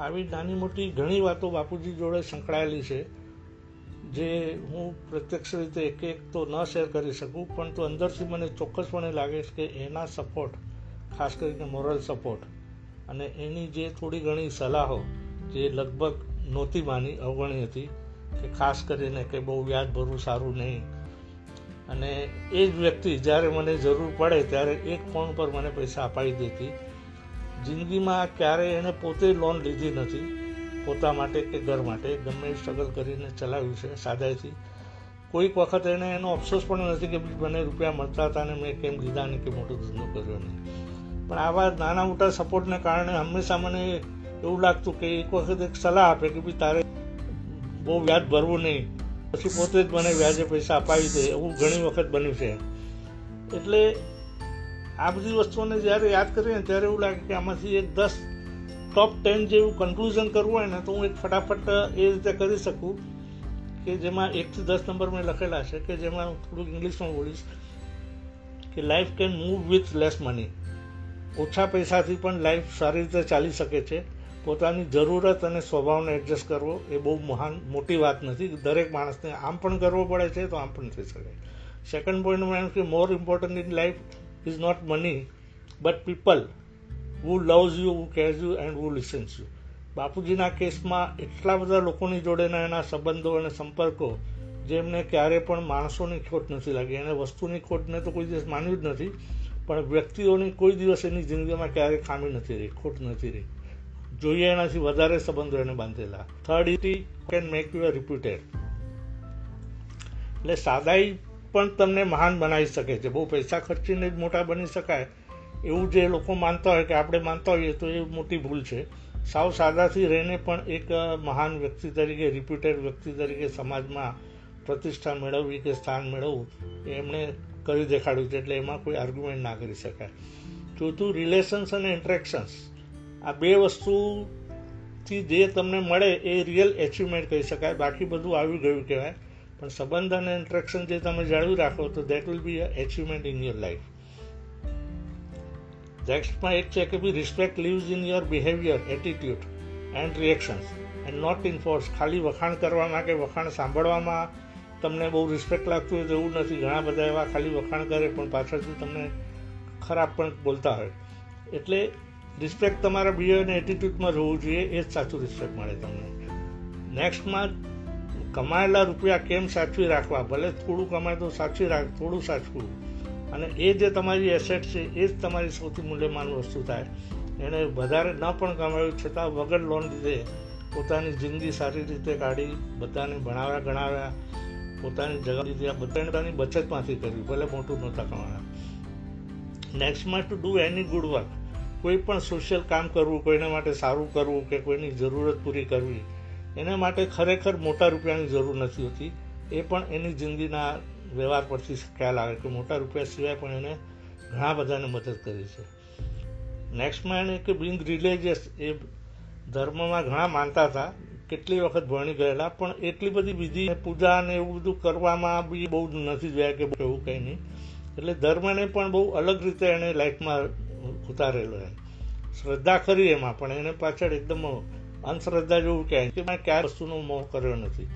આવી નાની મોટી ઘણી વાતો બાપુજી જોડે સંકળાયેલી છે, જે હું પ્રત્યક્ષ રીતે એક એક તો ન શેર કરી શકું, પણ તો અંદરથી મને ચોક્કસપણે લાગે છે કે એના સપોર્ટ ખાસ કરીને મોરલ સપોર્ટ અને એની જે થોડી ઘણી સલાહો, જે લગભગ નહોતી માની અવગણી હતી કે ખાસ કરીને કે બહુ વ્યાજ ભરવું સારું નહીં. અને એ જ વ્યક્તિ જ્યારે મને જરૂર પડે ત્યારે એક ફોન પર મને પૈસા અપાવી દેતી જિંદગીમાં ક્યારેય એણે પોતે લોન લીધી નથી. પોતા માટે કે ઘર માટે. ગમે સ્ટ્રગલ કરીને ચલાવ્યું છે સાદાઈથી. કોઈક વખત એને એનો અફસોસ પણ નથી કે મને રૂપિયા મળતા હતા અને મેં કેમ લીધા નહીં કે મોટો ધંધો કર્યો નહીં. પણ આવા નાના મોટા સપોર્ટને કારણે હંમેશા મને એવું લાગતું કે એક વખત એક સલાહ આપે કે ભાઈ તારે બહુ વ્યાજ ભરવું નહીં. પછી પોતે જ મને વ્યાજે પૈસા અપાવી દે. એવું ઘણી વખત બન્યું છે. એટલે આ બધી વસ્તુઓને જ્યારે યાદ કરીએ ત્યારે એવું લાગે કે આમાંથી એક દસ ટોપ ટેન જેવું કન્ક્લુઝન કરવું હોય ને તો હું એક ફટાફટ એ રીતે કરી શકું કે જેમાં એકથી દસ નંબર મેં લખેલા છે કે જેમાં હું થોડુંક ઇંગ્લિશમાં બોલીશ કે life can move with less money ઓછા પૈસાથી પણ લાઈફ સારી રીતે ચાલી શકે છે. પોતાની જરૂરત અને સ્વભાવને એડજસ્ટ કરવો એ બહુ મહાન મોટી વાત નથી. દરેક માણસને આમ પણ કરવો પડે છે તો આમ પણ થઈ શકે. સેકન્ડ પોઈન્ટમાં કે more important in life is not money but people who loves you who cares you and who listens you બાપુજીના કેસમાં એટલા બધા લોકોની જોડેના એના સંબંધો અને સંપર્કો જેમને ક્યારે પણ માણસોની ખોટ નથી લાગી. એને વસ્તુની ખોટને તો કોઈ દિવસ માન્યું જ નથી, પણ વ્યક્તિઓની કોઈ દિવસ એની જિંદગીમાં ક્યારેય ખામી નથી રહી, ખોટ નથી રહી. જોઈએ એનાથી વધારે સંબંધો એને બાંધેલા. Third it can make you reputed એટલે સાદાઈ પણ તમને મહાન બનાવી શકે છે. બહુ પૈસા ખર્ચીને જ મોટા બની શકાય. એવું જે લોકો માનતા હોય કે આપણે માનતા હોઈએ તો એ મોટી ભૂલ છે. સાવ સાદાથી રહીને પણ એક મહાન વ્યક્તિ તરીકે રિપ્યુટેડ વ્યક્તિ તરીકે સમાજમાં પ્રતિષ્ઠા મેળવવી કે સ્થાન મેળવવું એ એમણે કરી દેખાડ્યું છે. એટલે એમાં કોઈ આર્ગ્યુમેન્ટ ના કરી શકાય. ચોથું રિલેશન્સ અને ઇન્ટરેક્શન્સ આ બે વસ્તુથી જે તમને મળે એ રિયલ એચિવમેન્ટ કહી શકાય. બાકી બધું આવી ગયું કહેવાય. પણ સંબંધ અને ઇન્ટરેક્શન જે તમે જાળવી રાખો તો that will be a in your life નેક્સ્ટમાં એક છે કે be respect lives in your behaviour attitude and reactions and not in force ખાલી વખાણ કરવામાં કે વખાણ સાંભળવામાં તમને બહુ રિસ્પેક્ટ લાગતું હોય તો નથી. ઘણા બધા એવા ખાલી વખાણ કરે પણ પાછળથી તમને ખરાબ પણ બોલતા હોય. એટલે રિસ્પેક્ટ તમારા બિહેવિયર અને એટીટ્યુડમાં રહેવું જોઈએ. એ જ સાચું રિસ્પેક્ટ મળે તમને. નેક્સ્ટમાં કમાયેલા રૂપિયા કેમ સાચવી રાખવા? ભલે થોડું કમાય તો સાચવી રાખ, થોડું સાચવું. અને એ જે તમારી એસેટ છે, એ જ તમારી સૌથી મૂલ્યવાન વસ્તુ થાય. એણે વધારે ન પણ કમાયું, છતાં વગર લોન લીધે પોતાની જિંદગી સારી રીતે કાઢી, બધાને ભણાવ્યા ગણાવ્યા, પોતાની જગા લીધી, આ બધાની બચતમાંથી કરવી ભલે મોટું નહોતા કમાયા નેક્સ્ટમાં to do any good work કોઈ પણ સોશિયલ કામ કરવું, કોઈના માટે સારું કરવું કે કોઈની જરૂરત પૂરી કરવી એના માટે ખરેખર મોટા રૂપિયાની જરૂર નથી હોતી. એ પણ એની જિંદગીના વ્યવહાર પરથી ખ્યાલ આવે કે મોટા રૂપિયા સિવાય પણ એને ઘણા બધાને મદદ કરી છે. નેક્સ્ટમાં એને કે બિંગ રિલિજિયસ એ ધર્મમાં ઘણા માનતા હતા. કેટલી વખત ભણી ગયેલા, પણ એટલી બધી વિધિ, પૂજા ને એવું બધું કરવામાં બી બહુ નથી જોયા કે એવું કંઈ નહીં. એટલે ધર્મને પણ બહુ અલગ રીતે એણે લાઈફમાં ઉતારેલો એમ. શ્રદ્ધા ખરી એમાં, પણ એને પાછળ એકદમ અંધશ્રદ્ધા જેવું કહે કે મેં ક્યાં વસ્તુનો મોહ કર્યો નથી.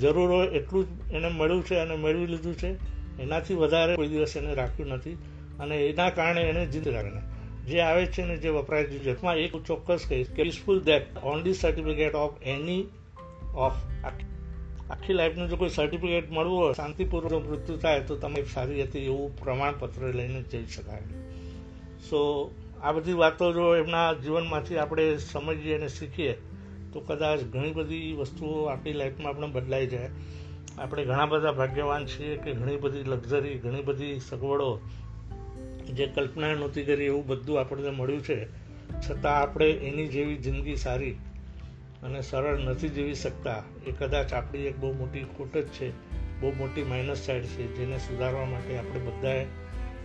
જરૂર હોય એટલું જ એને મળ્યું છે અને મેળવી લીધું છે. એનાથી વધારે કોઈ દિવસ એને રાખ્યું નથી અને એના કારણે એને જીત રાખે. જે આવે છે ને જે વપરાય છે જેમાં એક ચોક્કસ કહીશ કે peaceful that only certificate of any of આખી લાઈફનું જો કોઈ સર્ટિફિકેટ મળવું હોય, શાંતિપૂર્વક મૃત્યુ થાય, તો તમે સારી હતી એવું પ્રમાણપત્ર લઈને જઈ શકાય. સો આ બધી વાતો જો એમના જીવનમાંથી આપણે સમજીએ અને શીખીએ તો કદાચ ઘણી બધી વસ્તુઓ આપણી લાઈફમાં આપણે બદલાઈ જાય. આપણે ઘણા બધા ભાગ્યવાન છીએ કે ઘણી બધી લક્ઝરી, ઘણી બધી સગવડો જે કલ્પના નહોતી કરી એવું બધું આપણને મળ્યું છે. છતાં આપણે એની જેવી જિંદગી સારી અને સરળ નથી જીવી શકતા. એ કદાચ આપણી એક બહુ મોટી ખોટ જ છે, બહુ મોટી માઇનસ સાઈડ છે, જેને સુધારવા માટે આપણે બધાએ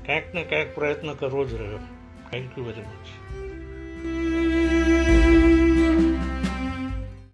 ક્યાંક ને ક્યાંક પ્રયત્ન કરવો જ રહ્યો. Thank you very much